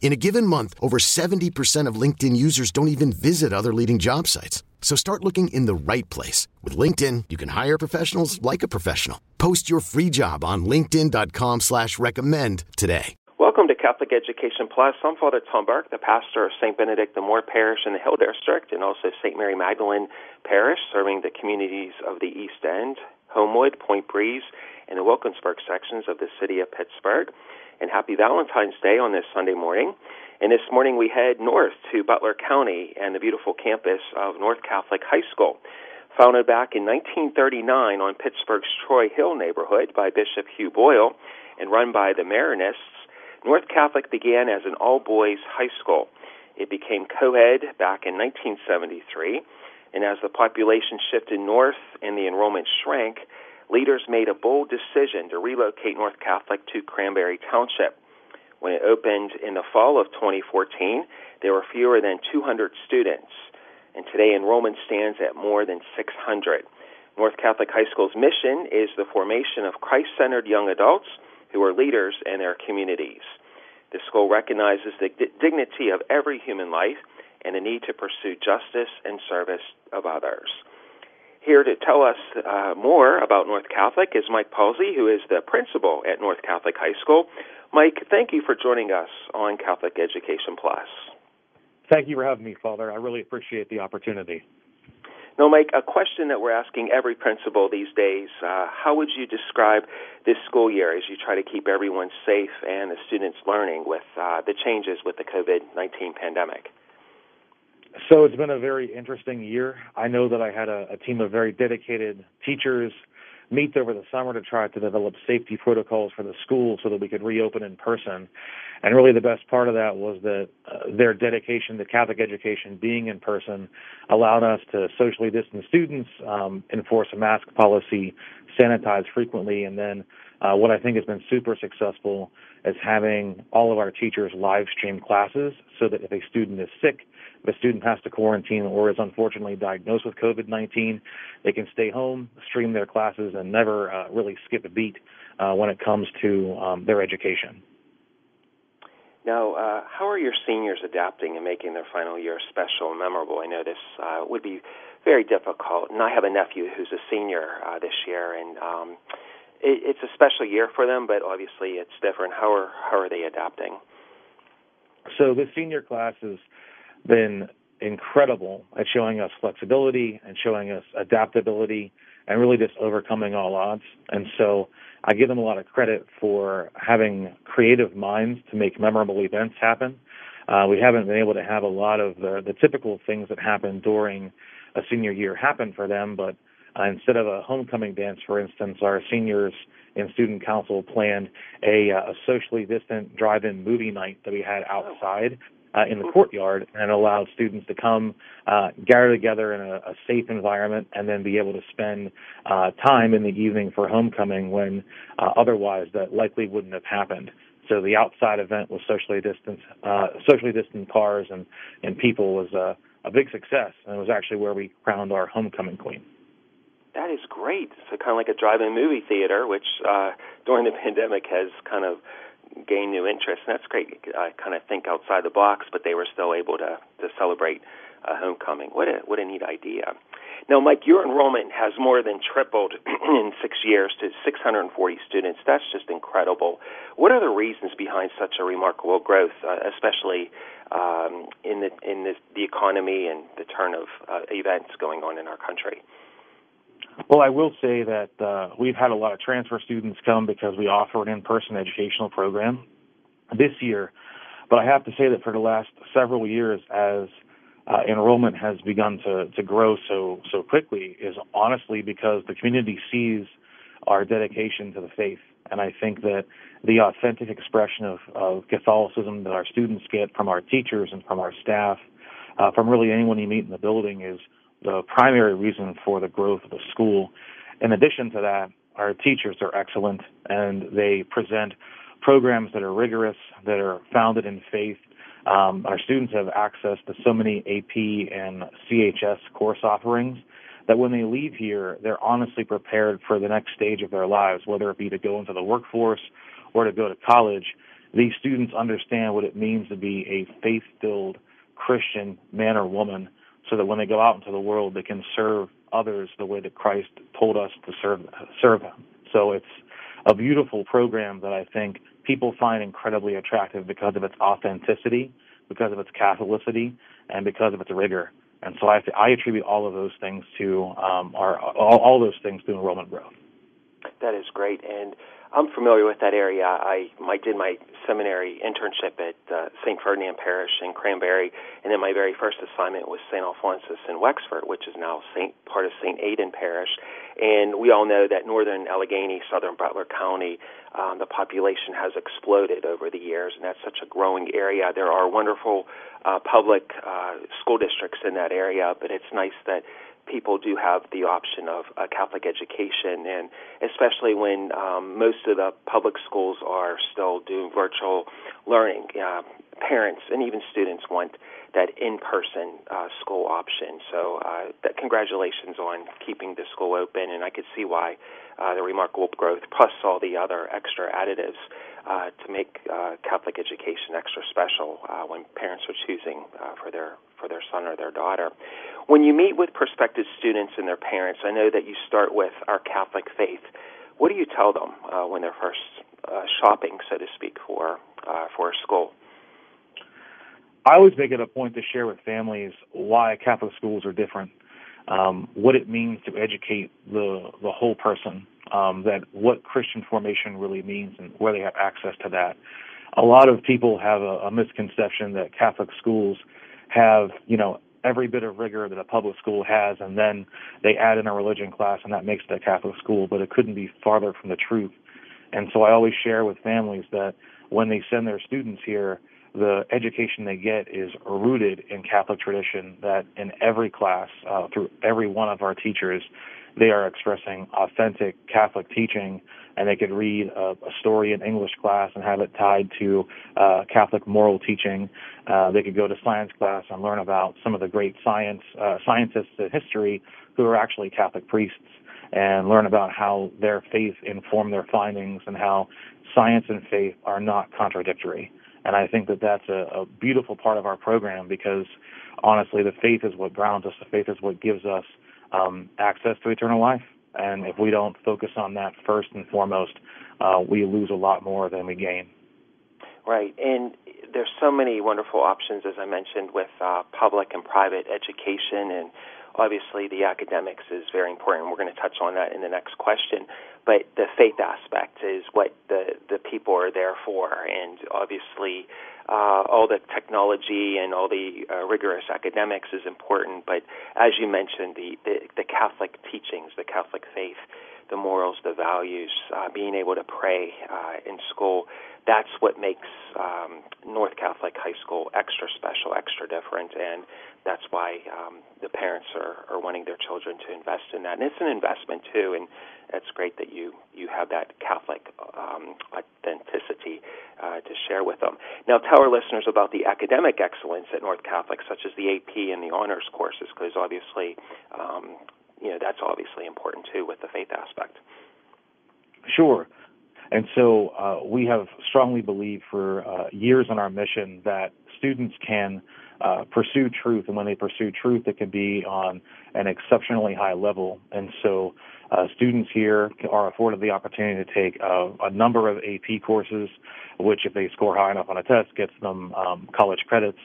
In a given month, over 70% of LinkedIn users don't even visit other leading job sites. So start looking in the right place. With LinkedIn, you can hire professionals like a professional. Post your free job on linkedin.com slash recommend today. Welcome to Catholic Education Plus. I'm Father Tom Burke, the pastor of St. Benedict the Moor Parish in the Hill District and also St. Mary Magdalene Parish, serving the communities of the East End, Homewood, Point Breeze, and the Wilkinsburg sections of the city of Pittsburgh. And happy Valentine's Day on this Sunday morning. And this morning we head north to Butler County and the beautiful campus of North Catholic High School. Founded back in 1939 on Pittsburgh's Troy Hill neighborhood by Bishop Hugh Boyle and run by the Marianists, North Catholic began as an all boys high school. It became co ed back in 1973, and as the population shifted north and the enrollment shrank, leaders made a bold decision to relocate North Catholic to Cranberry Township. When it opened in the fall of 2014, there were fewer than 200 students, and today enrollment stands at more than 600. North Catholic High School's mission is the formation of Christ centered young adults who are leaders in their communities. The school recognizes the dignity of every human life and the need to pursue justice and service of others. Here to tell us uh, more about North Catholic is Mike Palcsey, who is the principal at North Catholic High School. Mike, thank you for joining us on Catholic Education Plus. Thank you for having me, Father. I really appreciate the opportunity. Now, Mike, a question that we're asking every principal these days uh, how would you describe this school year as you try to keep everyone safe and the students learning with uh, the changes with the COVID 19 pandemic? So it's been a very interesting year. I know that I had a, a team of very dedicated teachers meet over the summer to try to develop safety protocols for the school so that we could reopen in person. And really the best part of that was that uh, their dedication to Catholic education being in person allowed us to socially distance students, um, enforce a mask policy, sanitize frequently, and then uh, what I think has been super successful is having all of our teachers live stream classes so that if a student is sick, if a student has to quarantine or is unfortunately diagnosed with COVID-19, they can stay home, stream their classes, and never uh, really skip a beat uh, when it comes to um, their education. Now, uh, how are your seniors adapting and making their final year special and memorable? I know this uh, would be very difficult, and I have a nephew who's a senior uh, this year, and um, it, it's a special year for them, but obviously it's different. How are how are they adapting? So the senior class has been incredible at showing us flexibility and showing us adaptability and really just overcoming all odds. And so I give them a lot of credit for having creative minds to make memorable events happen. Uh, we haven't been able to have a lot of the, the typical things that happen during a senior year happen for them, but uh, instead of a homecoming dance, for instance, our seniors in student council planned a, uh, a socially distant drive-in movie night that we had outside uh, in the courtyard and allowed students to come uh, gather together in a, a, safe environment and then be able to spend uh, time in the evening for homecoming when uh, otherwise that likely wouldn't have happened. So the outside event was socially distant, uh, socially distant cars and, and people was a, a big success, and it was actually where we crowned our homecoming queen. That is great. So kind of like a drive-in movie theater, which uh, during the pandemic has kind of gained new interest, and that's great. I kind of think outside the box, but they were still able to to celebrate uh, homecoming. What a what a neat idea. Now, Mike, your enrollment has more than tripled in six years to 640 students. That's just incredible. What are the reasons behind such a remarkable growth, uh, especially um, in the in this, the economy and the turn of uh, events going on in our country? Well, I will say that uh, we've had a lot of transfer students come because we offer an in-person educational program. this year. But I have to say that for the last several years, as uh, enrollment has begun to, to grow so so quickly, is honestly because the community sees our dedication to the faith, and I think that the authentic expression of, of Catholicism that our students get from our teachers and from our staff, uh, from really anyone you meet in the building, is the primary reason for the growth of the school. In addition to that, our teachers are excellent and they present programs that are rigorous, that are founded in faith. Um, our students have access to so many AP and CHS course offerings that when they leave here, they're honestly prepared for the next stage of their lives, whether it be to go into the workforce or to go to college. These students understand what it means to be a faith-filled Christian man or woman so that when they go out into the world, they can serve others the way that Christ told us to serve, serve them. So it's a beautiful program that I think people find incredibly attractive because of its authenticity, because of its Catholicity, and because of its rigor. And so I, I attribute all of those things to um, our all, all those things to enrollment growth. That is great, and I'm familiar with that area. I, I did my seminary internship at uh, St. Ferdinand Parish in Cranberry, and then my very first assignment was St. Alphonsus in Wexford, which is now Saint, part of St. Aidan Parish. And we all know that northern Allegheny, southern Butler County, um, the population has exploded over the years, and that's such a growing area. There are wonderful uh, public uh, school districts in that area, but it's nice that people do have the option of a Catholic education, and especially when um, most of the public schools are still doing virtual learning. Uh, parents and even students want that in-person uh, school option. So, uh, that congratulations on keeping the school open, and I could see why uh, the remarkable growth, plus all the other extra additives uh, to make uh, Catholic education extra special uh, when parents are choosing uh, for their for their son or their daughter. When you meet with prospective students and their parents, I know that you start with our Catholic faith. What do you tell them uh, when they're first uh, shopping, so to speak, for uh, for a school? I always make it a point to share with families why Catholic schools are different, um, what it means to educate the the whole person, um, that what Christian formation really means, and where they have access to that. A lot of people have a, a misconception that Catholic schools have, you know, every bit of rigor that a public school has, and then they add in a religion class, and that makes it a Catholic school. But it couldn't be farther from the truth. And so I always share with families that when they send their students here, the education they get is rooted in Catholic tradition. That in every class, uh, through every one of our teachers, they are expressing authentic Catholic teaching and they could read a, a story in English class and have it tied to uh, Catholic moral teaching. Uh, they could go to science class and learn about some of the great science uh, scientists in history who are actually Catholic priests and learn about how their faith informed their findings and how science and faith are not contradictory. And I think that that's a, a beautiful part of our program because honestly, the faith is what grounds us. The faith is what gives us um, access to eternal life. And if we don't focus on that first and foremost, uh, we lose a lot more than we gain. Right. And there's so many wonderful options, as I mentioned, with uh, public and private education. And obviously, the academics is very important. We're going to touch on that in the next question. But the faith aspect is what the, the people are there for. And obviously, uh, all the technology and all the uh, rigorous academics is important, but as you mentioned, the, the, the Catholic teachings, the Catholic faith, the morals, the values, uh, being able to pray uh, in school, that's what makes um, North Catholic High School extra special, extra different, and that's why um, the parents are, are wanting their children to invest in that. And it's an investment too, and it's great that you you have that Catholic um, authenticity uh, to share with them. Now, tell our listeners about the academic excellence at North Catholic, such as the AP and the honors courses, because obviously, um, you know, that's obviously important too with the faith aspect. Sure. And so uh, we have strongly believed for uh, years on our mission that students can uh, pursue truth, and when they pursue truth, it can be on an exceptionally high level. And so uh, students here are afforded the opportunity to take uh, a number of AP courses, which, if they score high enough on a test, gets them um, college credits.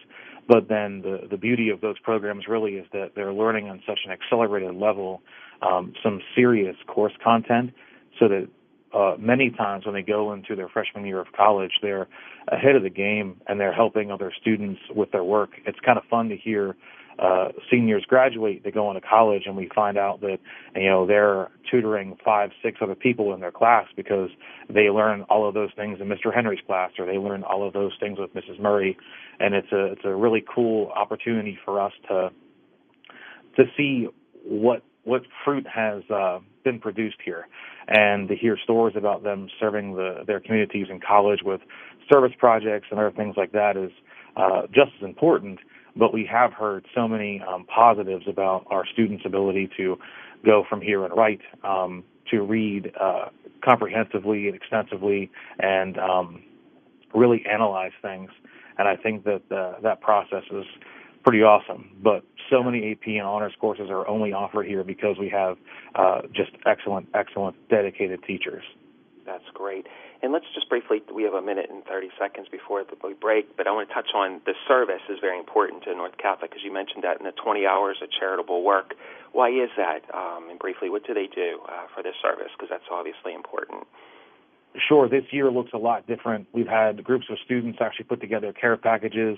But then the, the beauty of those programs really is that they're learning on such an accelerated level um, some serious course content so that uh, many times when they go into their freshman year of college, they're ahead of the game and they're helping other students with their work. It's kind of fun to hear uh, seniors graduate, they go into college, and we find out that you know they're tutoring five, six other people in their class because they learn all of those things in Mr. Henry's class, or they learn all of those things with Mrs. Murray, and it's a it's a really cool opportunity for us to to see what what fruit has uh, been produced here, and to hear stories about them serving the, their communities in college with service projects and other things like that is uh, just as important but we have heard so many um, positives about our students' ability to go from here and write um, to read uh, comprehensively and extensively and um, really analyze things. And I think that that process is pretty awesome. But so many AP and honors courses are only offered here because we have uh, just excellent, excellent, dedicated teachers. That's great. And let's just briefly, we have a minute and 30 seconds before we break, but I want to touch on the service is very important to North Catholic, because you mentioned that in the 20 hours of charitable work. Why is that? Um, and briefly, what do they do uh, for this service? Because that's obviously important. Sure, this year looks a lot different. We've had groups of students actually put together care packages,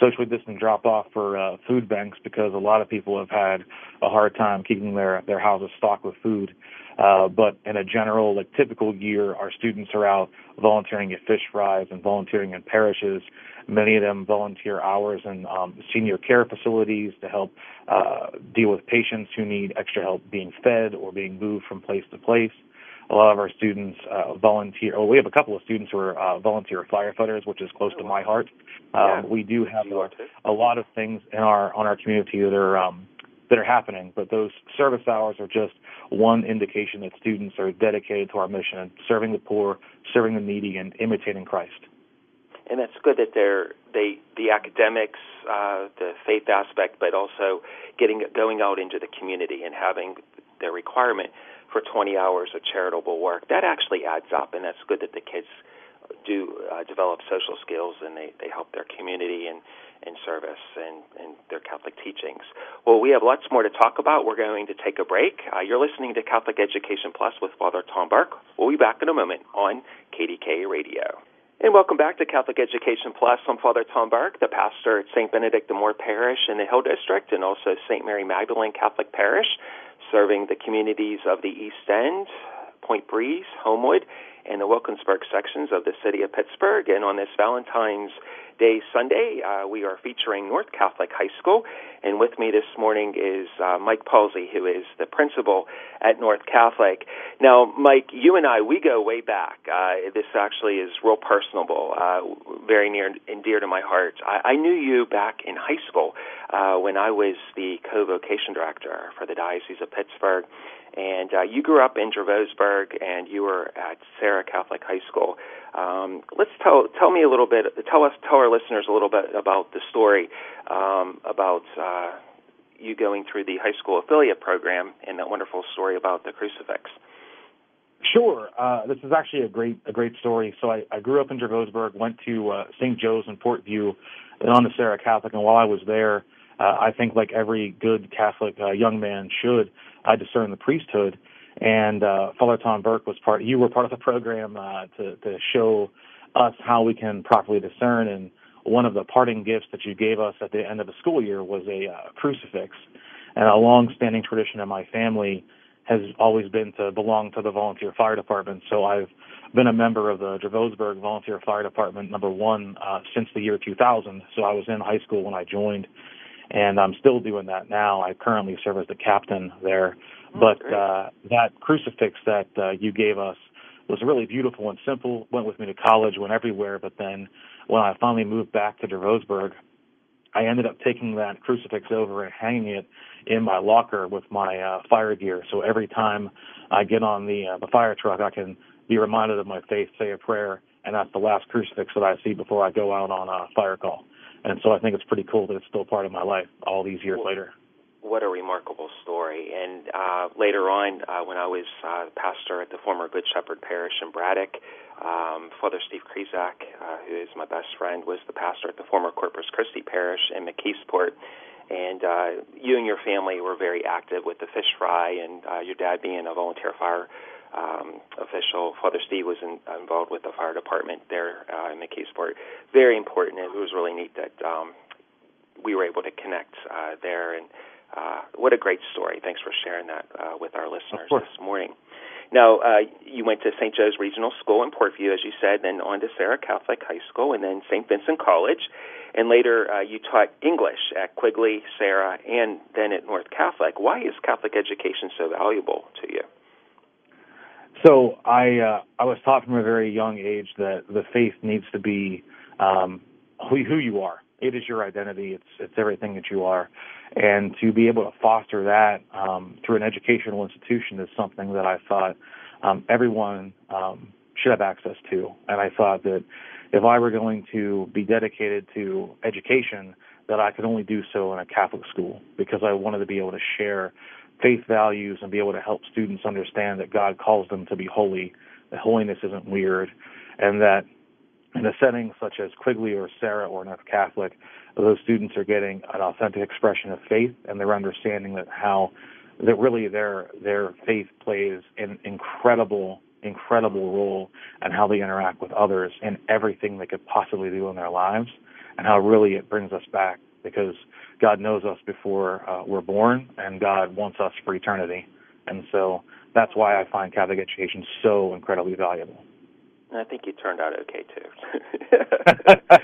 socially distant drop off for uh, food banks because a lot of people have had a hard time keeping their, their houses stocked with food. Uh, but in a general, like typical year, our students are out volunteering at fish fries and volunteering in parishes. Many of them volunteer hours in um, senior care facilities to help uh, deal with patients who need extra help being fed or being moved from place to place. A lot of our students uh, volunteer. Oh, we have a couple of students who are uh, volunteer firefighters, which is close to my heart. Um, we do have a, a lot of things in our on our community that are um, that are happening, but those service hours are just one indication that students are dedicated to our mission and serving the poor, serving the needy, and imitating Christ. And that's good that they're they the academics, uh, the faith aspect, but also getting going out into the community and having their requirement for 20 hours of charitable work. That actually adds up, and that's good that the kids do uh, develop social skills and they, they help their community and in service and, and their Catholic teachings. Well, we have lots more to talk about. We're going to take a break. Uh, you're listening to Catholic Education Plus with Father Tom Burke. We'll be back in a moment on KDK Radio. And welcome back to Catholic Education Plus. I'm Father Tom Burke, the pastor at St. Benedict the Moor Parish in the Hill District and also St. Mary Magdalene Catholic Parish, serving the communities of the East End, Point Breeze, Homewood, and the Wilkinsburg sections of the city of Pittsburgh. And on this Valentine's Day Sunday, uh, we are featuring North Catholic High School. And with me this morning is uh, Mike Palcsey, who is the principal at North Catholic. Now, Mike, you and I, we go way back. Uh, this actually is real personable, uh, very near and dear to my heart. I, I knew you back in high school uh, when I was the co-vocation director for the Diocese of Pittsburgh. And uh, you grew up in Dravosburg, and you were at Serra Catholic High School. Um, let's tell tell me a little bit. Tell us, tell our listeners a little bit about the story um, about uh, you going through the high school affiliate program and that wonderful story about the crucifix. Sure. Uh, this is actually a great a great story. So I, I grew up in Dravosburg, went to uh, St. Joe's in Port Vue, and on to Serra Catholic. And while I was there, uh, I think like every good Catholic uh, young man should, I discerned the priesthood and uh, Father Tom Burke was part. You were part of the program uh, to to show us how we can properly discern. And one of the parting gifts that you gave us at the end of the school year was a uh, crucifix. And a long-standing tradition in my family has always been to belong to the volunteer fire department. So I've been a member of the Dravosburg Volunteer Fire Department number one uh, since the year 2000. So I was in high school when I joined, and I'm still doing that now. I currently serve as the captain there. But uh, that crucifix that uh, you gave us was really beautiful and simple. Went with me to college, went everywhere. But then when I finally moved back to Dravosburg, I ended up taking that crucifix over and hanging it in my locker with my uh, fire gear. So every time I get on the uh, the fire truck, I can be reminded of my faith, say a prayer, and that's the last crucifix that I see before I go out on a fire call. And so I think it's pretty cool that it's still part of my life all these years later what a remarkable story. And uh, later on, uh, when I was uh, pastor at the former Good Shepherd Parish in Braddock, um, Father Steve Krizak, uh, who is my best friend, was the pastor at the former Corpus Christi Parish in McKeesport. And uh, you and your family were very active with the fish fry, and uh, your dad being a volunteer fire um, official. Father Steve was in, involved with the fire department there uh, in McKeesport. Very important. It was really neat that um, we were able to connect uh, there. And uh, what a great story. Thanks for sharing that uh, with our listeners this morning. Now, uh, you went to St. Joe's Regional School in Port Vue, as you said, then on to Serra Catholic High School, and then St. Vincent College. And later, uh, you taught English at Quigley, Serra, and then at North Catholic. Why is Catholic education so valuable to you? So I uh, I was taught from a very young age that the faith needs to be um, who, who you are. It is your identity. It's it's everything that you are, and to be able to foster that um, through an educational institution is something that I thought um, everyone um, should have access to. And I thought that if I were going to be dedicated to education, that I could only do so in a Catholic school because I wanted to be able to share faith values and be able to help students understand that God calls them to be holy, that holiness isn't weird, and that in a setting such as Quigley or Serra or North Catholic, those students are getting an authentic expression of faith and they're understanding that how that really their their faith plays an incredible incredible role in how they interact with others and everything they could possibly do in their lives and how really it brings us back because God knows us before uh, we're born, and God wants us for eternity. And so that's why I find Catholic education so incredibly valuable. I think you turned out okay too.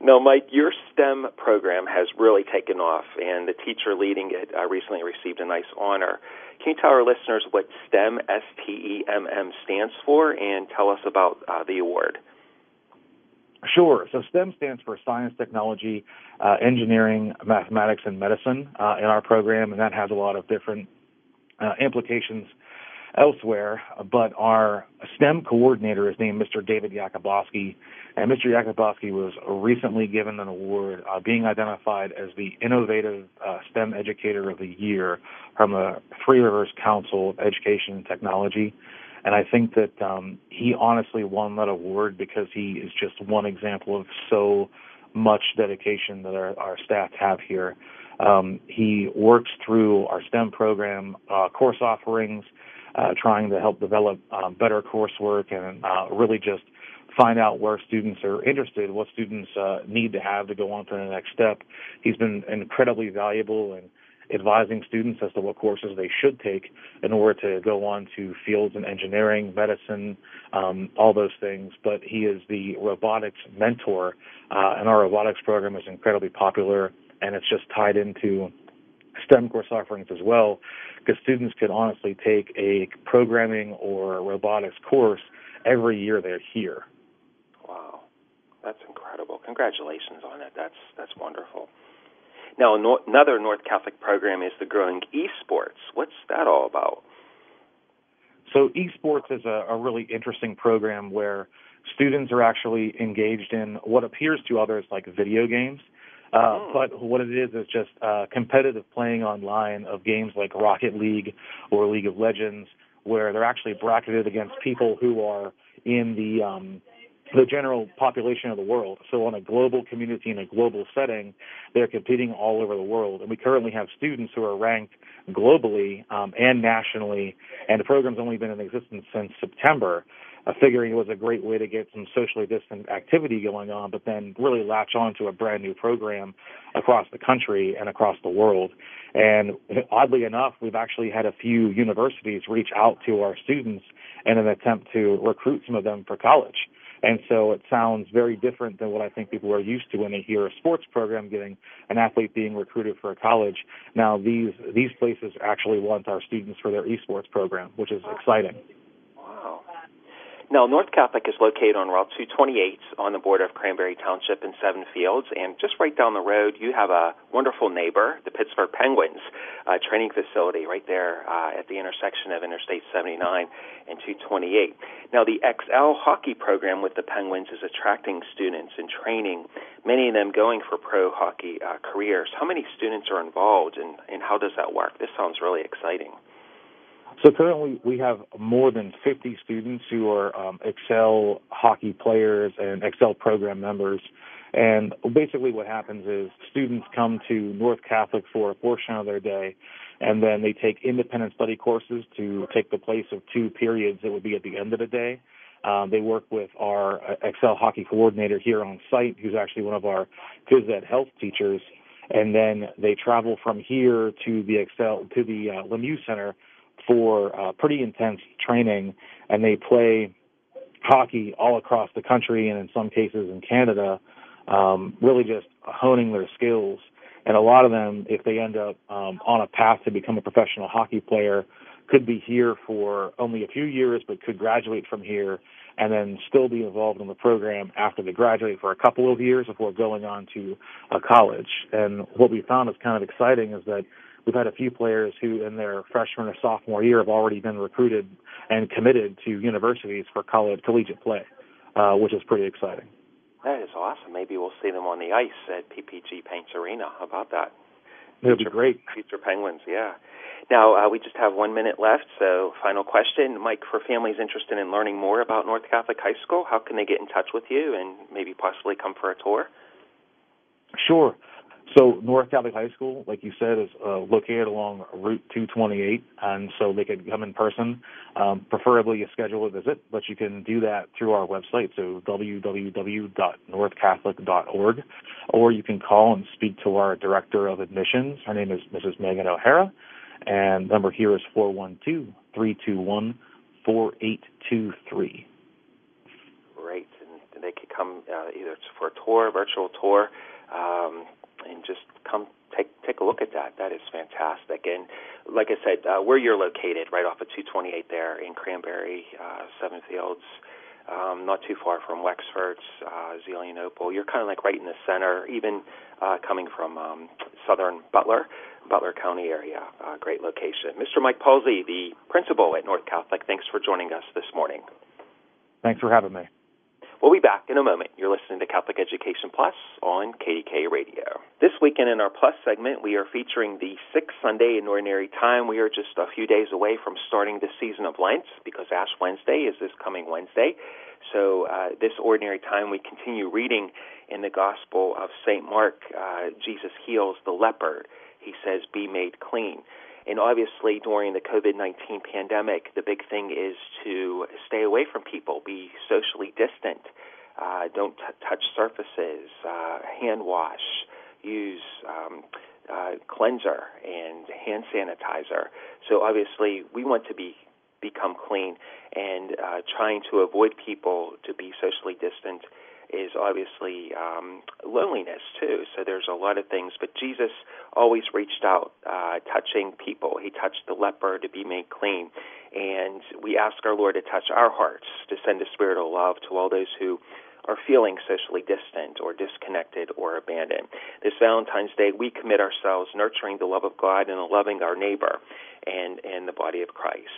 no, Mike, your STEM program has really taken off, and the teacher leading it uh, recently received a nice honor. Can you tell our listeners what STEM, S T E M M, stands for, and tell us about uh, the award? Sure. So STEM stands for science, technology, uh, engineering, mathematics, and medicine uh, in our program, and that has a lot of different uh, implications elsewhere. But our STEM coordinator is named Mr. David Yakubowski, and Mr. Yakubowski was recently given an award, uh, being identified as the Innovative uh, STEM Educator of the Year from the Three Rivers Council of Education and Technology. And I think that um, he honestly won that award because he is just one example of so much dedication that our, our staff have here. Um, he works through our STEM program uh, course offerings, uh, trying to help develop um, better coursework and uh, really just find out where students are interested, what students uh, need to have to go on to the next step. He's been incredibly valuable and advising students as to what courses they should take in order to go on to fields in engineering, medicine, um, all those things. But he is the robotics mentor, uh, and our robotics program is incredibly popular, and it's just tied into STEM course offerings as well, because students could honestly take a programming or robotics course every year they're here. Wow, that's incredible! Congratulations on it. That's that's wonderful. Now, another North Catholic program is the growing esports. What's that all about? So, esports is a, a really interesting program where students are actually engaged in what appears to others like video games. Uh, mm. But what it is is just uh, competitive playing online of games like Rocket League or League of Legends, where they're actually bracketed against people who are in the um, the general population of the world. So on a global community in a global setting, they're competing all over the world. And we currently have students who are ranked globally um, and nationally, and the program's only been in existence since September. Uh, figuring it was a great way to get some socially distant activity going on, but then really latch on to a brand new program across the country and across the world. And oddly enough, we've actually had a few universities reach out to our students in an attempt to recruit some of them for college. And so it sounds very different than what I think people are used to when they hear a sports program getting an athlete being recruited for a college. Now these these places actually want our students for their esports program, which is exciting. Now, North Catholic is located on Route 228 on the border of Cranberry Township and Seven Fields, and just right down the road, you have a wonderful neighbor, the Pittsburgh Penguins uh, training facility, right there uh, at the intersection of Interstate 79 and 228. Now, the XL hockey program with the Penguins is attracting students and training, many of them going for pro hockey uh, careers. How many students are involved, and, and how does that work? This sounds really exciting. So currently, we have more than 50 students who are um, Excel hockey players and Excel program members. And basically, what happens is students come to North Catholic for a portion of their day, and then they take independent study courses to take the place of two periods that would be at the end of the day. Um, they work with our uh, Excel hockey coordinator here on site, who's actually one of our phys ed health teachers, and then they travel from here to the Excel to the uh, Lemieux Center for uh, pretty intense training, and they play hockey all across the country and in some cases in Canada, um, really just honing their skills. And a lot of them, if they end up um, on a path to become a professional hockey player, could be here for only a few years, but could graduate from here and then still be involved in the program after they graduate for a couple of years before going on to a college. And what we found is kind of exciting is that we've had a few players who in their freshman or sophomore year have already been recruited and committed to universities for college collegiate play, uh, which is pretty exciting. That is awesome. Maybe we'll see them on the ice at PPG Paints Arena. How about that? It would be great. Future Penguins, yeah. Now, uh, we just have one minute left, so final question. Mike, for families interested in learning more about North Catholic High School, how can they get in touch with you and maybe possibly come for a tour? Sure. So North Catholic High School, like you said, is uh, located along Route 228, and so they could come in person. Um, preferably, a visit, but you can do that through our website, so www.northcatholic.org, or you can call and speak to our director of admissions. Her name is Mrs. Megan O'Hara, and the number here is 412-321-4823. Great, and they could come uh, either for a tour, virtual tour. Um, and just come take take a look at that. That is fantastic. And like I said, uh, where you're located, right off of 228 there in Cranberry, uh, Seven Fields, um, not too far from Wexford, uh, Zelienople. You're kind of like right in the center, even uh, coming from um, southern Butler, Butler County area. Uh, great location. Mr. Mike Palcsey, the principal at North Catholic, thanks for joining us this morning. Thanks for having me. We'll be back in a moment. You're listening to Catholic Education Plus on KDK Radio. This weekend in our Plus segment, we are featuring the sixth Sunday in Ordinary Time. We are just a few days away from starting the season of Lent because Ash Wednesday is this coming Wednesday. So, uh, this Ordinary Time, we continue reading in the Gospel of St. Mark. Uh, Jesus heals the leper. He says, Be made clean. And obviously, during the COVID 19 pandemic, the big thing is to stay away from people, be socially distant, uh, don't t- touch surfaces, uh, hand wash, use um, uh, cleanser and hand sanitizer. So, obviously, we want to be become clean and uh, trying to avoid people to be socially distant is obviously um, loneliness too. So there's a lot of things, but Jesus always reached out, uh, touching people. He touched the leper to be made clean, and we ask our Lord to touch our hearts, to send a spirit of love to all those who are feeling socially distant or disconnected or abandoned. This Valentine's Day, we commit ourselves nurturing the love of God and loving our neighbor and, and the body of Christ.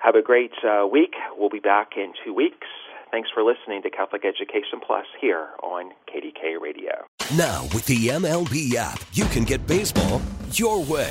Have a great uh, week. We'll be back in two weeks. Thanks for listening to Catholic Education Plus here on KDK Radio. Now, with the MLB app, you can get baseball your way.